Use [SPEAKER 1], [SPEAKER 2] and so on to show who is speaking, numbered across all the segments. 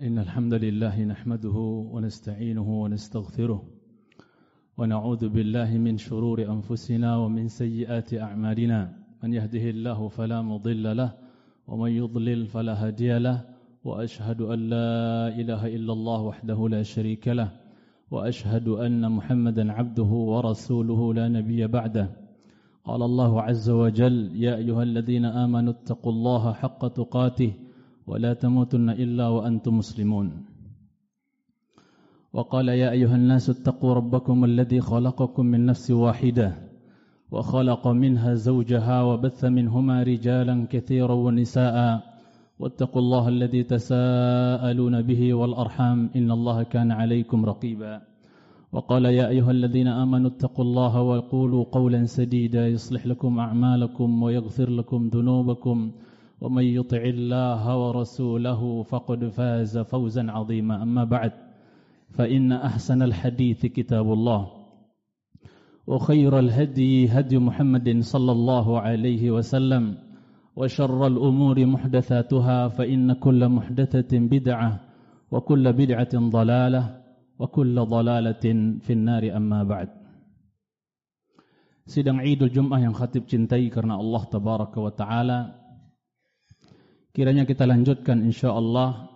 [SPEAKER 1] إن الحمد لله نحمده ونستعينه ونستغفره ونعوذ بالله من شرور أنفسنا ومن سيئات أعمالنا. من يهده الله فلا مضل له ومن يضلل فلا هادي له وأشهد أن لا إله إلا الله وحده لا شريك له وأشهد أن محمدا عبده ورسوله لا نبي بعده. قال الله عز وجل يا أيها الذين آمنوا اتقوا الله حق تقاته ولا تموتن إلا وأنتم مسلمون. وقال يا أيها الناس اتقوا ربكم الذي خلقكم من نفس واحدة وخلق منها زوجها وبث منهما رجالا كثيرا ونساء واتقوا الله الذي تساءلون به والأرحام إن الله كان عليكم رقيبا. وقال يا أيها الذين آمنوا اتقوا الله وقولوا قولا سديدا يصلح لكم أعمالكم ويغفر لكم ذنوبكم ومن يطع الله ورسوله فقد فاز فوزا عظيما. أما بعد فإن أحسن الحديث كتاب الله وخير الهدي هدي محمد صلى الله عليه وسلم وشر الأمور محدثاتها فإن كل محدثة بدعة وكل بدعة ضلالة وكل ضلالة في النار. أما بعد Sidang Idul Jum'ah yang khatib cintai karena Allah Tabaraka wa Ta'ala. Kiranya kita lanjutkan insyaAllah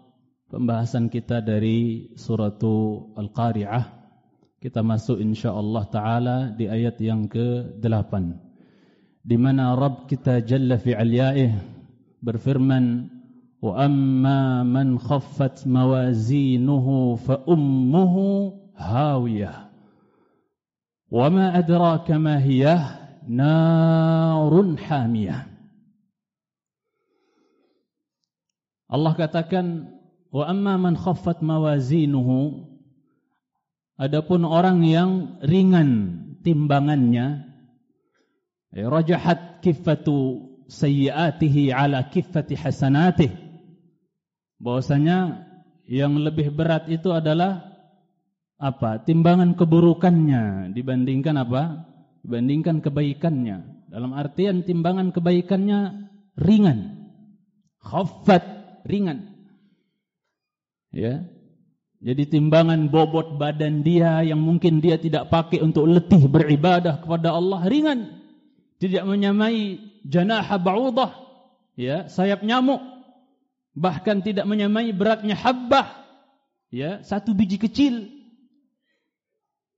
[SPEAKER 1] Pembahasan kita dari suratu Al-Qari'ah. Kita masuk insyaAllah Ta'ala di ayat yang ke-8 Di mana Rabb kita Jalla fi'aliya'ih Berfirman Wa amma man khaffat mawazinuhu fa ummuhu hawiyah. Wa ma adraka ma hiyah narun hamiyah Allah katakan wa amma man khaffat mawazinuhu adapun orang yang ringan timbangannya eh, rajahat kiffatu sayyiatihi ala kiffati hasanatih bahwasanya yang lebih berat itu adalah apa? Timbangan keburukannya dibandingkan apa? Dibandingkan kebaikannya. Dalam artian timbangan kebaikannya ringan. Khaffat ringan. Ya. Jadi timbangan bobot badan dia yang mungkin dia tidak pakai untuk letih beribadah kepada Allah ringan. Tidak menyamai janaha ba'udah. Ya, sayap nyamuk. Bahkan tidak menyamai beratnya habbah. Ya, satu biji kecil.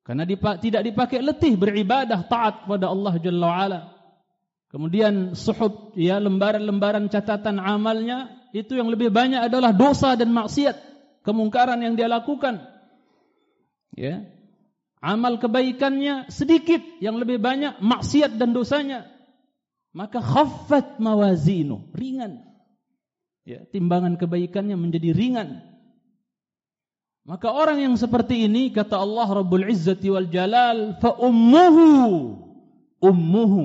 [SPEAKER 1] Karena dipak, tidak dipakai letih beribadah taat kepada Allah Jalla wa'ala. Kemudian suhub ya lembaran-lembaran catatan amalnya itu yang lebih banyak adalah dosa dan maksiat, kemungkaran yang dia lakukan. Ya. Amal kebaikannya sedikit, yang lebih banyak maksiat dan dosanya. Maka khaffat mawazinu, ringan. Ya, timbangan kebaikannya menjadi ringan. Maka orang yang seperti ini kata Allah Rabbul Izzati wal Jalal fa ummuhu ummuhu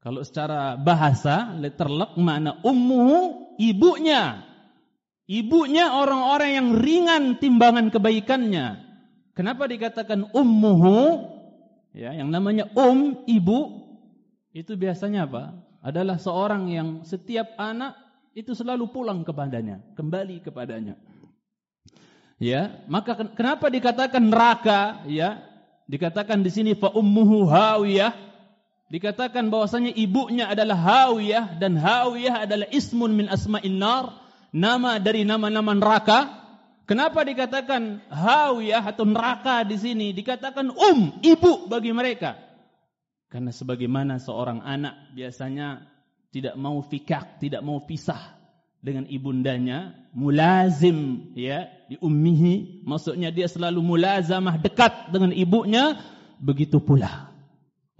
[SPEAKER 1] kalau secara bahasa letterlek makna ummuhu ibunya. Ibunya orang-orang yang ringan timbangan kebaikannya. Kenapa dikatakan ummuhu? Ya, yang namanya um ibu itu biasanya apa? Adalah seorang yang setiap anak itu selalu pulang kepadanya, kembali kepadanya. Ya, maka kenapa dikatakan neraka? Ya, dikatakan di sini fa ummuhu hawiyah Dikatakan bahwasanya ibunya adalah Hawiyah dan Hawiyah adalah ismun min asma'in nar, nama dari nama-nama neraka. Kenapa dikatakan Hawiyah atau neraka di sini? Dikatakan um, ibu bagi mereka. Karena sebagaimana seorang anak biasanya tidak mau fikak, tidak mau pisah dengan ibundanya, mulazim ya, di ummihi, maksudnya dia selalu mulazamah dekat dengan ibunya, begitu pula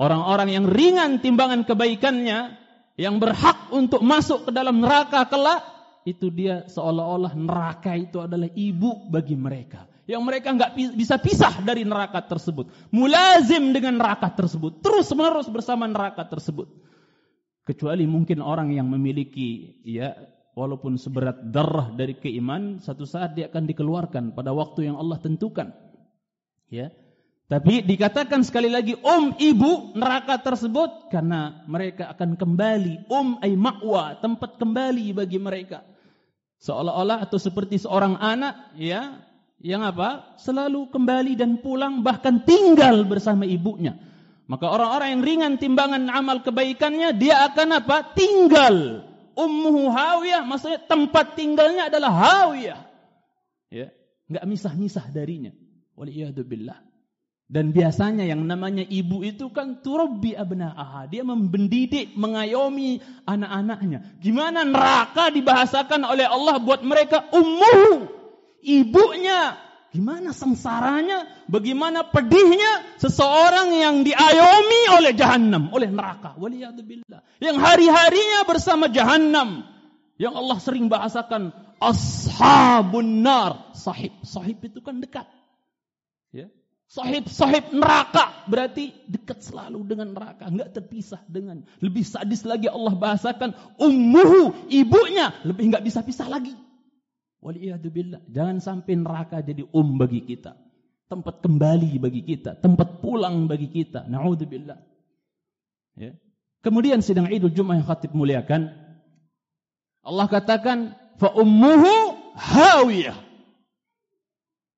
[SPEAKER 1] Orang-orang yang ringan timbangan kebaikannya, yang berhak untuk masuk ke dalam neraka kelak, itu dia seolah-olah neraka itu adalah ibu bagi mereka. Yang mereka enggak bisa pisah dari neraka tersebut. Mulazim dengan neraka tersebut. Terus menerus bersama neraka tersebut. Kecuali mungkin orang yang memiliki, ya, walaupun seberat darah dari keiman, satu saat dia akan dikeluarkan pada waktu yang Allah tentukan. Ya, tapi dikatakan sekali lagi um ibu neraka tersebut karena mereka akan kembali um ay ma'wa tempat kembali bagi mereka. Seolah-olah atau seperti seorang anak ya yang apa? Selalu kembali dan pulang bahkan tinggal bersama ibunya. Maka orang-orang yang ringan timbangan amal kebaikannya dia akan apa? Tinggal. Ummuhu hawiyah maksudnya tempat tinggalnya adalah hawiyah. Ya, enggak misah-misah darinya. Waliyadu billah. Dan biasanya yang namanya ibu itu kan turabbi abna'aha. Dia membendidik, mengayomi anak-anaknya. Gimana neraka dibahasakan oleh Allah buat mereka ummuhu. Ibunya. Gimana sengsaranya, bagaimana pedihnya seseorang yang diayomi oleh jahannam, oleh neraka. Waliyadzubillah. Yang hari-harinya bersama jahannam. Yang Allah sering bahasakan ashabun nar. Sahib. Sahib itu kan dekat. Ya. Sahib-sahib neraka berarti dekat selalu dengan neraka, enggak terpisah dengan. Lebih sadis lagi Allah bahasakan ummuhu, ibunya lebih enggak bisa pisah lagi. Waliyadzubillah, jangan sampai neraka jadi um bagi kita. Tempat kembali bagi kita, tempat pulang bagi kita. Nauzubillah. Ya. Kemudian sidang Idul Jumat yang khatib muliakan Allah katakan fa ummuhu hawiyah.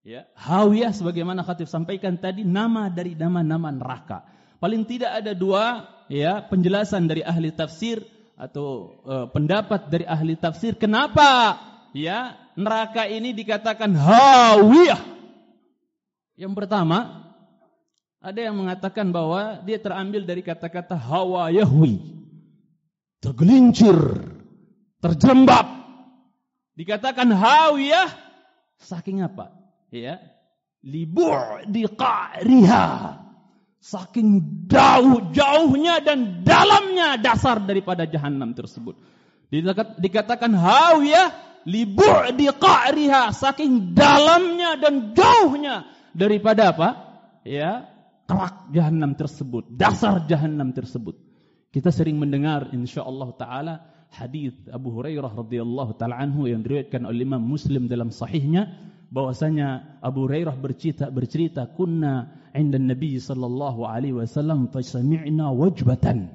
[SPEAKER 1] Ya, Hawiyah sebagaimana khatib sampaikan tadi nama dari nama-nama neraka. Paling tidak ada dua ya penjelasan dari ahli tafsir atau uh, pendapat dari ahli tafsir kenapa ya neraka ini dikatakan hawiyah. Yang pertama ada yang mengatakan bahwa dia terambil dari kata-kata hawa yahwi. Tergelincir, terjerembab. Dikatakan hawiyah saking apa? Ya. Libu'di qa'riha saking jauh jauhnya dan dalamnya dasar daripada jahanam tersebut. Dikatakan hawiyah libu'di qa'riha saking dalamnya dan jauhnya daripada apa? Ya kerak jahanam tersebut dasar jahanam tersebut. Kita sering mendengar insyaallah taala hadis Abu Hurairah radhiyallahu taala anhu yang diriwayatkan oleh Imam Muslim dalam sahihnya bahwasanya Abu Hurairah bercerita bercerita kunna inda Nabi sallallahu alaihi wasallam fasami'na wajbatan.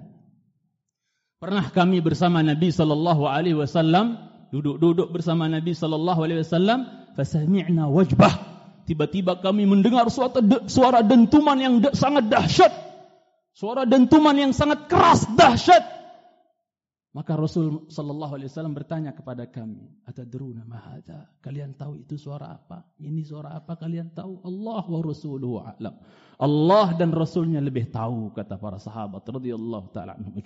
[SPEAKER 1] Pernah kami bersama Nabi sallallahu alaihi wasallam duduk-duduk bersama Nabi sallallahu alaihi wasallam fasami'na wajbah. Tiba-tiba kami mendengar suara suara dentuman yang sangat dahsyat. Suara dentuman yang sangat keras dahsyat Maka Rasul sallallahu alaihi wasallam bertanya kepada kami, "Atadruna ma hadza?" Kalian tahu itu suara apa? Ini suara apa kalian tahu? Allah wa rasuluhu a'lam. Allah dan Rasulnya lebih tahu kata para sahabat radhiyallahu taala anhum.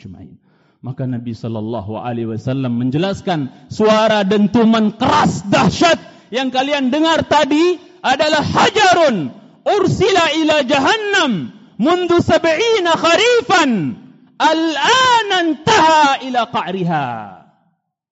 [SPEAKER 1] Maka Nabi sallallahu alaihi wasallam menjelaskan suara dentuman keras dahsyat yang kalian dengar tadi adalah hajarun ursila ila jahannam mundu sab'ina kharifan Al-ana intaha ila qa'riha.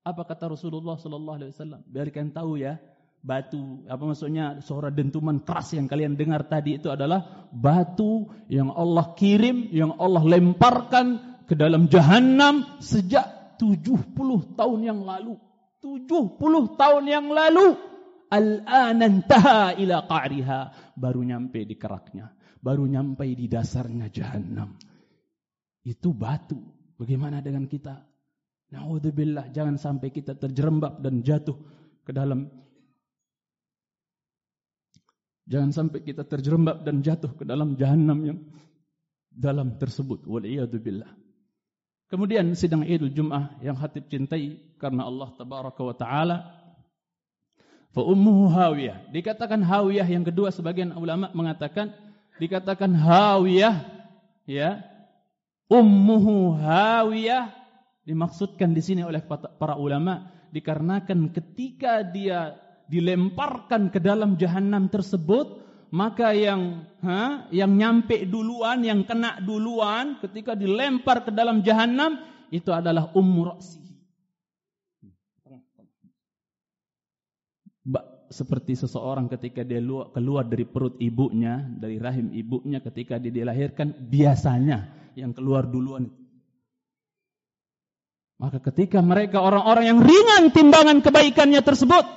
[SPEAKER 1] Apa kata Rasulullah sallallahu alaihi wasallam? Biarkan tahu ya, batu apa maksudnya suara dentuman keras yang kalian dengar tadi itu adalah batu yang Allah kirim, yang Allah lemparkan ke dalam jahanam sejak 70 tahun yang lalu. 70 tahun yang lalu. Al-ana intaha ila qa'riha. Baru nyampe di keraknya. Baru nyampe di dasarnya jahanam itu batu. Bagaimana dengan kita? Naudzubillah, jangan sampai kita terjerembab dan jatuh ke dalam Jangan sampai kita terjerembab dan jatuh ke dalam jahanam yang dalam tersebut. Waliyadzubillah. Kemudian sidang Idul Jum'ah yang hatib cintai karena Allah tabaraka wa taala fa ummuhu hawiyah. Dikatakan hawiyah yang kedua sebagian ulama mengatakan dikatakan hawiyah ya ummuhu hawiyah dimaksudkan di sini oleh para ulama dikarenakan ketika dia dilemparkan ke dalam jahanam tersebut maka yang ha, yang nyampe duluan yang kena duluan ketika dilempar ke dalam jahanam itu adalah ummu ra'sihi seperti seseorang ketika dia keluar dari perut ibunya, dari rahim ibunya ketika dia dilahirkan, biasanya yang keluar duluan. Maka ketika mereka orang-orang yang ringan timbangan kebaikannya tersebut,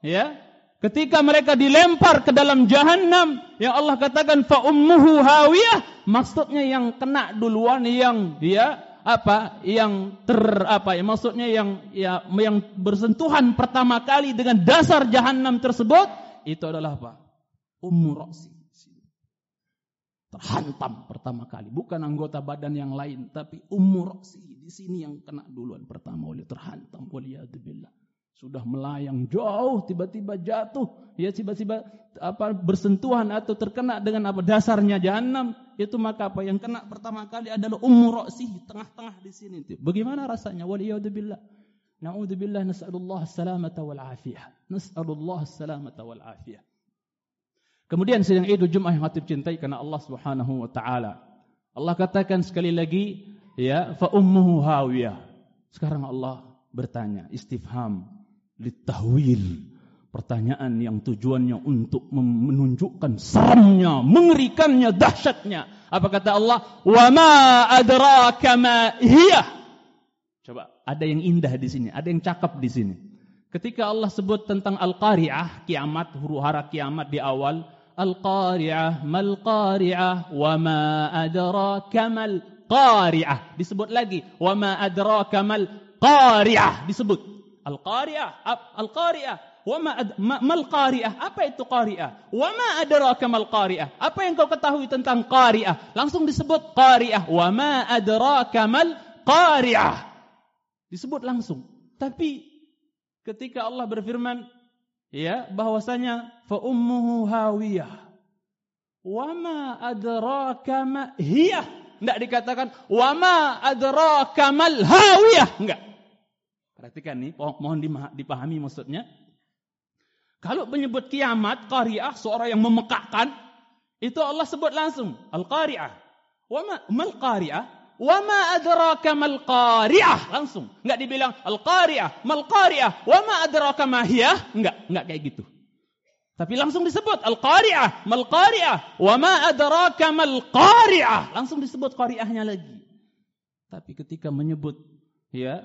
[SPEAKER 1] ya, ketika mereka dilempar ke dalam jahanam, yang Allah katakan fa ummuhu hawiyah, maksudnya yang kena duluan yang dia apa yang ter apa ya maksudnya yang ya yang bersentuhan pertama kali dengan dasar jahanam tersebut itu adalah apa? Ummu ra'si. Terhantam pertama kali, bukan anggota badan yang lain tapi ummu ra'si di sini yang kena duluan pertama oleh terhantam. Waliyadzubillah. Sudah melayang jauh tiba-tiba jatuh. Ya tiba-tiba apa bersentuhan atau terkena dengan apa dasarnya jahanam itu maka apa yang kena pertama kali adalah ummu ra'si tengah-tengah di sini. Bagaimana rasanya? Waliyadzubillah. Naudzubillah nas'alullah salamata wal afiyah nas'alullah salamata wal afiyah kemudian sidang Idul Jumat yang hati cintai karena Allah Subhanahu wa taala. Allah katakan sekali lagi ya fa ummuhu hawiyah. Sekarang Allah bertanya istifham litahwil. Pertanyaan yang tujuannya untuk menunjukkan seramnya mengerikannya dahsyatnya. Apa kata Allah? Wa ma adraka ma hiya. Coba ada yang indah di sini ada yang cakap di sini. Ketika Allah sebut tentang al-qari'ah kiamat huru hara kiamat di awal mal qari'ah wa ma adraka mal qari'ah disebut lagi ma adraka mal qari'ah disebut Al-Qari'ah. Al-Qari'ah. Wa ma mal qari'ah? Apa itu? Wa ma adraka mal qari'ah? Apa yang kau ketahui tentang qari'ah? Langsung disebut. Wa ma adraka mal qari'ah? Disebut langsung. Tapi ketika Allah berfirman ya bahwasanya fa ummuhu hawiyah. Wa ma adraka ma hiya? Enggak dikatakan wa ma adraka mal hawiyah. Enggak. Perhatikan nih, mohon dipahami maksudnya. Kalau menyebut kiamat, qari'ah, seorang yang memekakkan, itu Allah sebut langsung. Al-qari'ah. Wa ma mal qari'ah? Wa ma adraka mal qari'ah? Langsung. Enggak dibilang al-qari'ah, mal qari'ah, wa ma adraka ma hiya? Enggak, enggak kayak gitu. Tapi langsung disebut al-qari'ah, mal qari'ah, wa ma adraka mal qari'ah? Langsung disebut qari'ahnya lagi. Tapi ketika menyebut ya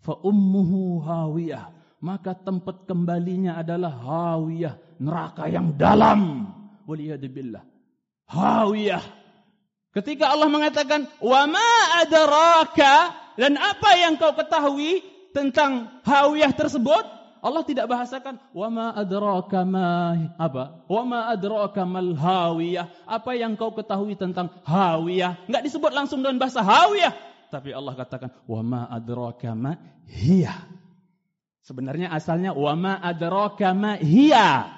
[SPEAKER 1] fa ummuhu hawiyah maka tempat kembalinya adalah hawiyah neraka yang dalam waliyadzubillah hawiyah ketika Allah mengatakan wa ma adraka dan apa yang kau ketahui tentang hawiyah tersebut Allah tidak bahasakan wa ma adraka ma apa wa ma adraka mal hawiyah apa yang kau ketahui tentang hawiyah enggak disebut langsung dengan bahasa hawiyah tapi Allah katakan wa ma adraka ma hiya. Sebenarnya asalnya wa ma adraka ma hiya.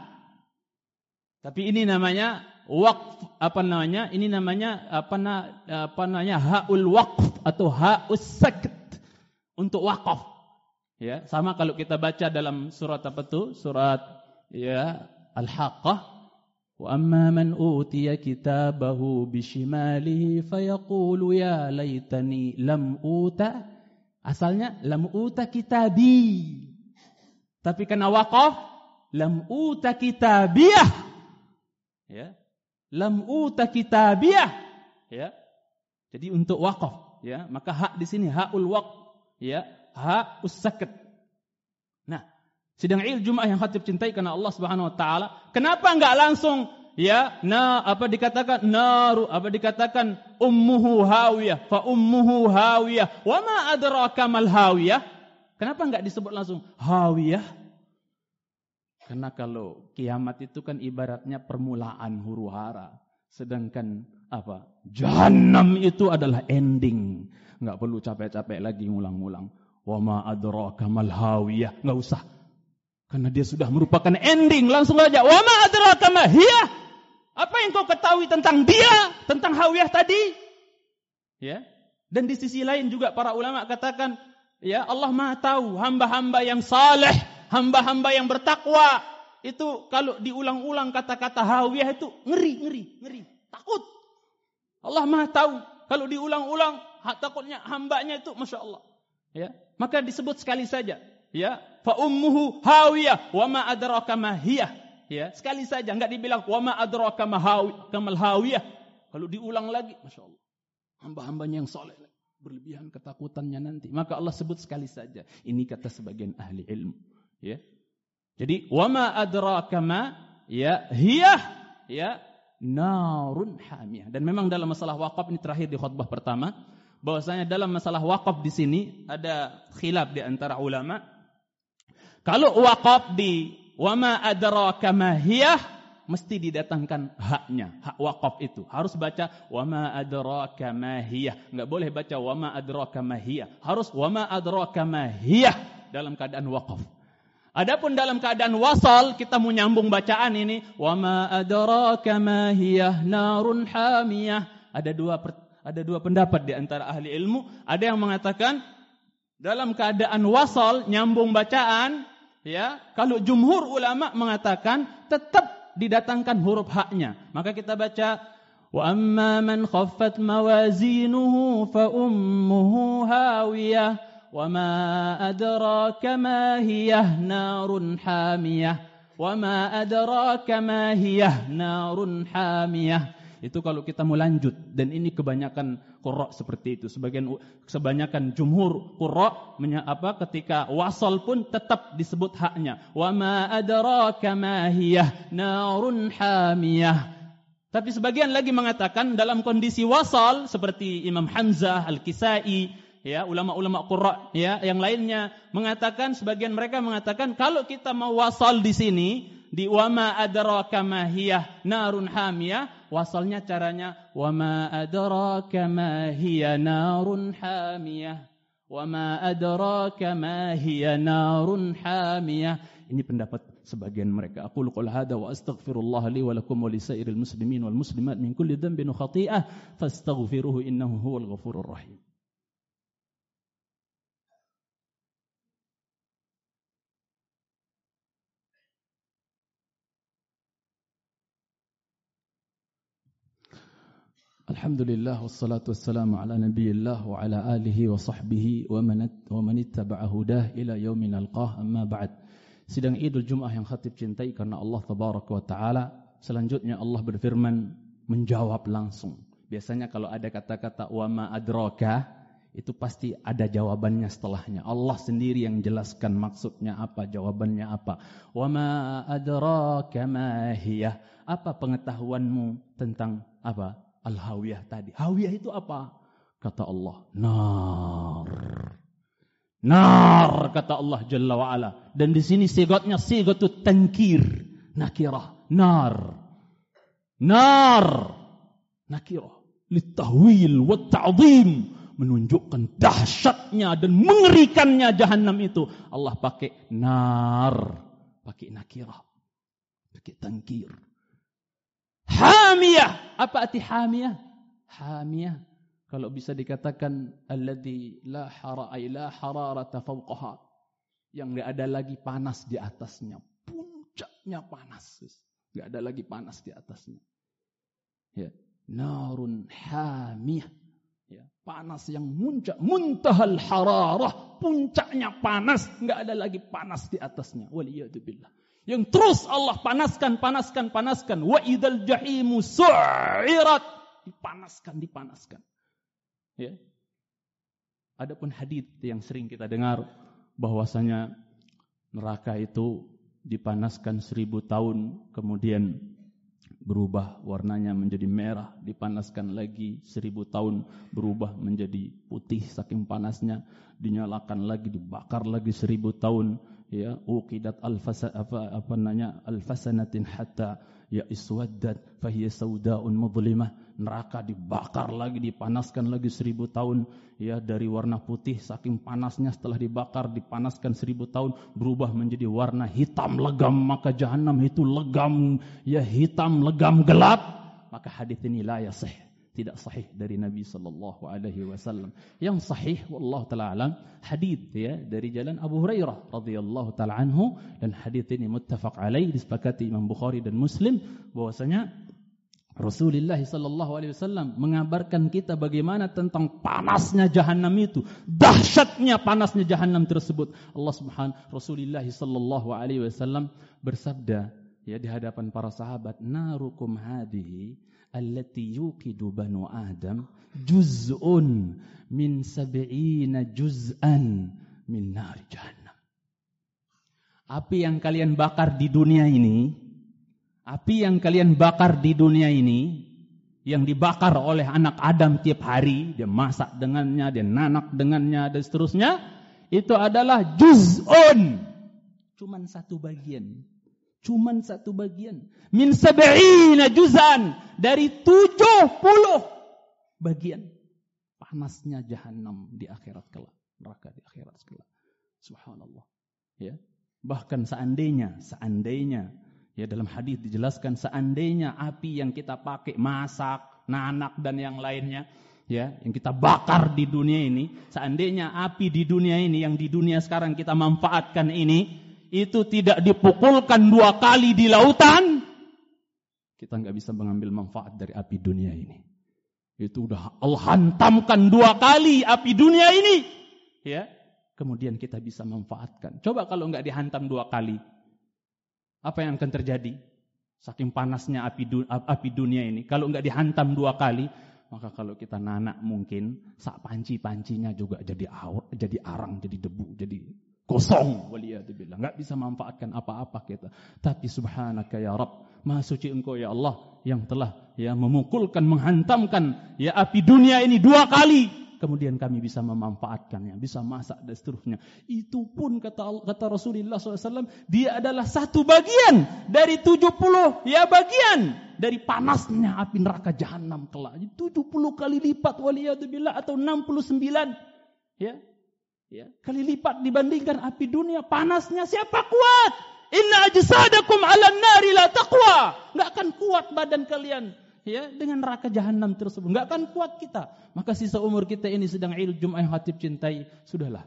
[SPEAKER 1] Tapi ini namanya waqf apa namanya? Ini namanya apa na, apa namanya haul waqf atau haus sakt untuk wakaf. Ya, sama kalau kita baca dalam surat apa tu? Surat ya Al-Haqqah وأما من أوتي كتابه بشماله فيقول يا ليتني لم أوت asalnya lam uta kitabi tapi kena waqaf lam uta kitabiyah ya lam uta kitabiyah. Ya. Jadi untuk waqaf. Ya. Maka hak di sini hakul waqf. Ya. Hak usakat nah. Sidang il Jumat yang khatib cintai karena Allah Subhanahu wa taala. Kenapa enggak langsung? Ya. Na apa dikatakan? Naru apa dikatakan? Ummuhu hawiyah. Fa ummuhu hawiyah. Wa ma adraka mal hawiyah? Kenapa enggak disebut langsung? Hawiyah? Karena kalau kiamat itu kan ibaratnya permulaan huru hara. Sedangkan apa? Jahannam itu adalah ending. Enggak perlu capek-capek lagi ngulang-ngulang. Wa ma adraka mal hawiyah? Enggak usah. Karena dia sudah merupakan ending. Langsung saja. Wa ma adraka ma hiya? Apa yang kau ketahui tentang dia? Tentang hawiyah tadi? Ya. Dan di sisi lain juga para ulama katakan, ya Allah Maha tahu hamba-hamba yang saleh, hamba-hamba yang bertakwa. Itu kalau diulang-ulang kata-kata hawiyah itu ngeri, ngeri, ngeri, takut. Allah Maha tahu. Kalau diulang-ulang takutnya hambanya itu masya Allah. Ya, maka disebut sekali saja. Ya. Fa ummuhu hawiyah wa ma adraka ma hiya ya. Sekali saja enggak dibilang wa ma adraka ma kamal hawiyah. Kalau diulang lagi masyaallah hamba-hambanya yang saleh berlebihan ketakutannya nanti. Maka Allah sebut sekali saja. Ini kata sebagian ahli ilmu ya jadi wa ma adraka ma ya hiya ya narun hamiyah dan memang dalam masalah wakaf ini terakhir di khutbah pertama bahwasanya dalam masalah wakaf di sini ada khilaf di antara ulama. Kalau wakaf di wama adraka ma mesti didatangkan haknya, hak wakaf itu. Harus baca wama adraka ma Enggak boleh baca wama adraka ma Harus wama adraka ma dalam keadaan wakaf. Adapun dalam keadaan wasal kita menyambung bacaan ini wama adraka ma hiya narun hamiyah. Ada dua ada dua pendapat di antara ahli ilmu. Ada yang mengatakan dalam keadaan wasal nyambung bacaan ya, kalau jumhur ulama mengatakan tetap didatangkan huruf haknya. Maka kita baca wa amma man khaffat mawazinuhu fa ummuhu hawiyah وما أدراك ما هي نار حامية وما أدراك ما هي نار حامية itu kalau kita mau lanjut dan ini kebanyakan qurra seperti itu sebagian kebanyakan jumhur qurra apa ketika wasal pun tetap disebut haknya wa ma adraka ma hiya narun hamiyah tapi sebagian lagi mengatakan dalam kondisi wasal seperti Imam Hamzah Al-Kisai ya ulama-ulama qurra ya yang lainnya mengatakan sebagian mereka mengatakan kalau kita mau wasal di sini di wama adraka ma narun hamiyah wasalnya caranya wama adraka ma narun hamiyah wama adraka ma narun hamiyah. Ini pendapat sebagian mereka. Aku qul hada wa astaghfirullah li wa lakum wa lisairil muslimin wal muslimat min kulli dhanbin wa fastaghfiruhu innahu huwal ghafurur rahim Alhamdulillah wassalatu wassalamu ala nabiyillah wa ala alihi wa sahbihi wa man wa man ittaba'a hudah ila yaumin alqah amma ba'd. Sidang Idul Jumat yang khatib cintai karena Allah tabaraka wa taala. Selanjutnya Allah berfirman menjawab langsung. Biasanya kalau ada kata-kata wa ma adraka itu pasti ada jawabannya setelahnya. Allah sendiri yang jelaskan maksudnya apa, jawabannya apa. Wa ma adraka ma hiya? Apa pengetahuanmu tentang apa? Al-Hawiyah tadi. Hawiyah itu apa? Kata Allah, nar. Nar kata Allah Jalla wa Ala. Dan di sini sigotnya sigotut tankir. Nakirah. Nar. Nar. Nakirah. Litahwil wa ta'zim. Menunjukkan dahsyatnya dan mengerikannya jahannam itu. Allah pakai nar. Pakai nakirah. Pakai tankir. Hamiyah. Apa arti hamiyah? Hamiyah. Kalau bisa dikatakan alladhi la hara'i la hararata fawqaha. Yang tidak ada lagi panas di atasnya. Puncaknya panas. Tidak ada lagi panas di atasnya. Ya. Narun hamiyah. Ya. Panas yang muncak. Muntahal hararah. Puncaknya panas. Tidak ada lagi panas di atasnya. Waliyadubillah. Yang terus Allah panaskan, panaskan, panaskan. Wa idal jahimu su'irat. Dipanaskan, dipanaskan. Ya. Adapun hadis yang sering kita dengar bahwasanya neraka itu dipanaskan seribu tahun kemudian berubah warnanya menjadi merah dipanaskan lagi seribu tahun berubah menjadi putih saking panasnya dinyalakan lagi dibakar lagi seribu tahun ya uqidat alfasa apa apa nanya alfasanatin hatta ya iswaddat fahiya saudaun mudlimah neraka dibakar lagi dipanaskan lagi seribu tahun. Ya dari warna putih saking panasnya setelah dibakar dipanaskan seribu tahun berubah menjadi warna hitam legam. Maka jahanam itu legam. Ya hitam legam gelap. Maka hadis ini la yasih tidak sahih dari Nabi sallallahu alaihi wasallam. Yang sahih wallahu taala alam hadis ya dari jalan Abu Hurairah radhiyallahu taala anhu dan hadis ini muttafaq alaih disepakati Imam Bukhari dan Muslim bahwasanya Rasulullah sallallahu alaihi wasallam mengabarkan kita bagaimana tentang panasnya jahanam itu, dahsyatnya panasnya jahanam tersebut. Allah Subhanahu Rasulullah sallallahu alaihi wasallam bersabda ya di hadapan para sahabat, "Narukum hadhihi allati yuqidu banu adam juz'un min sab'ina juz'an min nar jahannam api yang kalian bakar di dunia ini api yang kalian bakar di dunia ini yang dibakar oleh anak Adam tiap hari, dia masak dengannya, dia nanak dengannya dan seterusnya, itu adalah juz'un. Cuman satu bagian. Cuman satu bagian. Min sab'ina juz'an. Dari tujuh puluh bagian. Panasnya jahannam di akhirat kelak. Neraka di akhirat kelak. Subhanallah. Ya. Bahkan seandainya, seandainya Ya dalam hadis dijelaskan seandainya api yang kita pakai masak, nanak dan yang lainnya, ya yang kita bakar di dunia ini, seandainya api di dunia ini yang di dunia sekarang kita manfaatkan ini itu tidak dipukulkan dua kali di lautan, kita nggak bisa mengambil manfaat dari api dunia ini. Itu udah Allah hantamkan dua kali api dunia ini, ya. Kemudian kita bisa manfaatkan. Coba kalau nggak dihantam dua kali, apa yang akan terjadi? Saking panasnya api, du api dunia ini. Kalau enggak dihantam dua kali, maka kalau kita nanak mungkin sak panci-pancinya juga jadi awet, jadi arang, jadi debu, jadi kosong. Waliyadzubillah. Enggak bisa manfaatkan apa-apa kita. Tapi subhanaka ya Rabb, Maha suci engkau ya Allah yang telah ya memukulkan, menghantamkan ya api dunia ini dua kali kemudian kami bisa memanfaatkannya, bisa masak dan seterusnya. Itu pun kata kata Rasulullah SAW, dia adalah satu bagian dari 70 ya bagian dari panasnya api neraka jahanam kelak. 70 kali lipat waliyadzubillah atau 69 ya. Ya, kali lipat dibandingkan api dunia panasnya siapa kuat? Inna ajsadakum 'alan nari la taqwa. Enggak akan kuat badan kalian ya dengan neraka jahanam tersebut. Enggak akan kuat kita. Maka sisa umur kita ini sedang il jum'ah yang hatib cintai. Sudahlah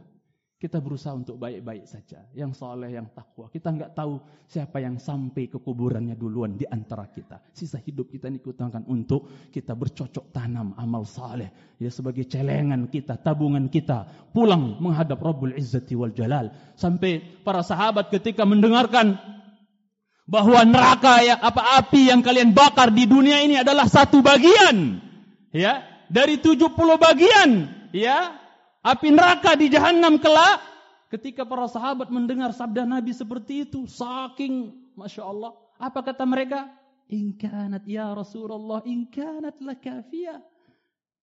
[SPEAKER 1] kita berusaha untuk baik-baik saja. Yang soleh yang takwa. Kita enggak tahu siapa yang sampai ke kuburannya duluan di antara kita. Sisa hidup kita ini untuk kita bercocok tanam amal saleh ya sebagai celengan kita tabungan kita. Pulang menghadap Rabbul Izzati wal Jalal. Sampai para sahabat ketika mendengarkan bahwa neraka ya apa api yang kalian bakar di dunia ini adalah satu bagian. Ya dari 70 bagian. Ya api neraka di jahanam kelak. Ketika para sahabat mendengar sabda Nabi seperti itu saking Masya Allah apa kata mereka? Ingkanat ya Rasulullah ingkanat lakafiyah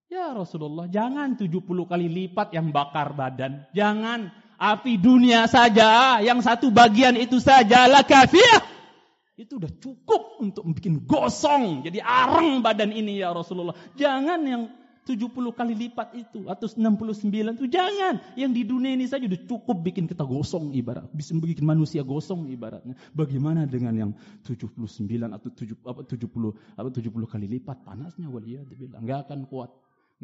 [SPEAKER 1] ya Rasulullah jangan 70 kali lipat yang bakar badan. Jangan. Api dunia saja yang satu bagian itu saja lakafiyah itu sudah cukup untuk bikin gosong. Jadi arang badan ini ya Rasulullah. Jangan yang 70 kali lipat itu. Atau 69 itu. Jangan. Yang di dunia ini saja sudah cukup bikin kita gosong ibarat. Bisa bikin manusia gosong ibaratnya. Bagaimana dengan yang 79 atau 70, apa, 70, apa, 70 kali lipat. Panasnya waliyadzubillah. Enggak akan kuat.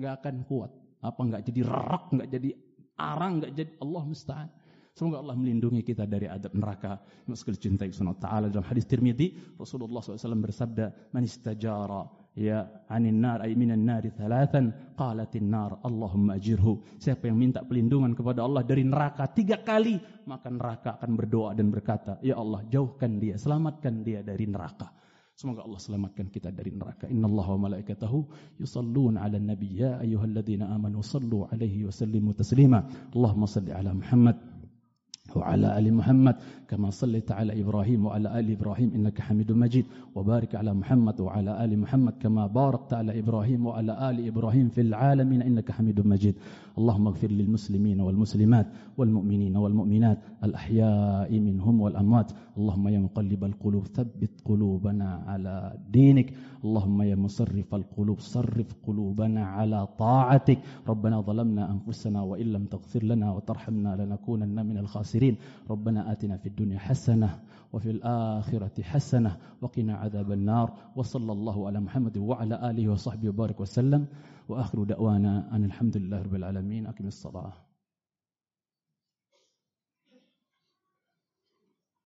[SPEAKER 1] Enggak akan kuat. Apa enggak jadi rerak. Enggak jadi arang. Enggak jadi Allah musta'an. Semoga Allah melindungi kita dari adab neraka. Cintai Subhanahu taala dalam hadis Tirmizi, Rasulullah SAW bersabda, "Man istajara ya anin nar ay minan nar thalathan qalatin nar Allahumma ajirhu." Siapa yang minta pelindungan kepada Allah dari neraka tiga kali, maka neraka akan berdoa dan berkata, "Ya Allah, jauhkan dia, selamatkan dia dari neraka." Semoga Allah selamatkan kita dari neraka. Inna Allah wa malaikatahu yusallun ala nabi ya ayyuhalladzina amanu sallu alaihi wa sallimu taslima. Allahumma salli ala Muhammad وعلى آل محمد كما صليت على إبراهيم وعلى آل إبراهيم إنك حميد مجيد. وبارك على محمد وعلى آل محمد كما باركت على إبراهيم وعلى آل إبراهيم في العالمين إنك حميد مجيد. اللهم اغفر للمسلمين والمسلمات والمؤمنين والمؤمنات الأحياء منهم والأموات. اللهم يا مقلب القلوب ثبت قلوبنا على دينك. اللهم يا مصرف القلوب صرف قلوبنا على طاعتك. ربنا ظلمنا أنفسنا وإن لم تغفر لنا وترحمنا لنكونن من الخاسرين. ربنا آتنا في الدنيا حسنة وفي الآخرة حسنة وقنا عذاب النار. وصلى الله على محمد وعلى آله وصحبه وبارك وسلم. وآخر دعوانا أن الحمد لله رب العالمين أكم الصلاة.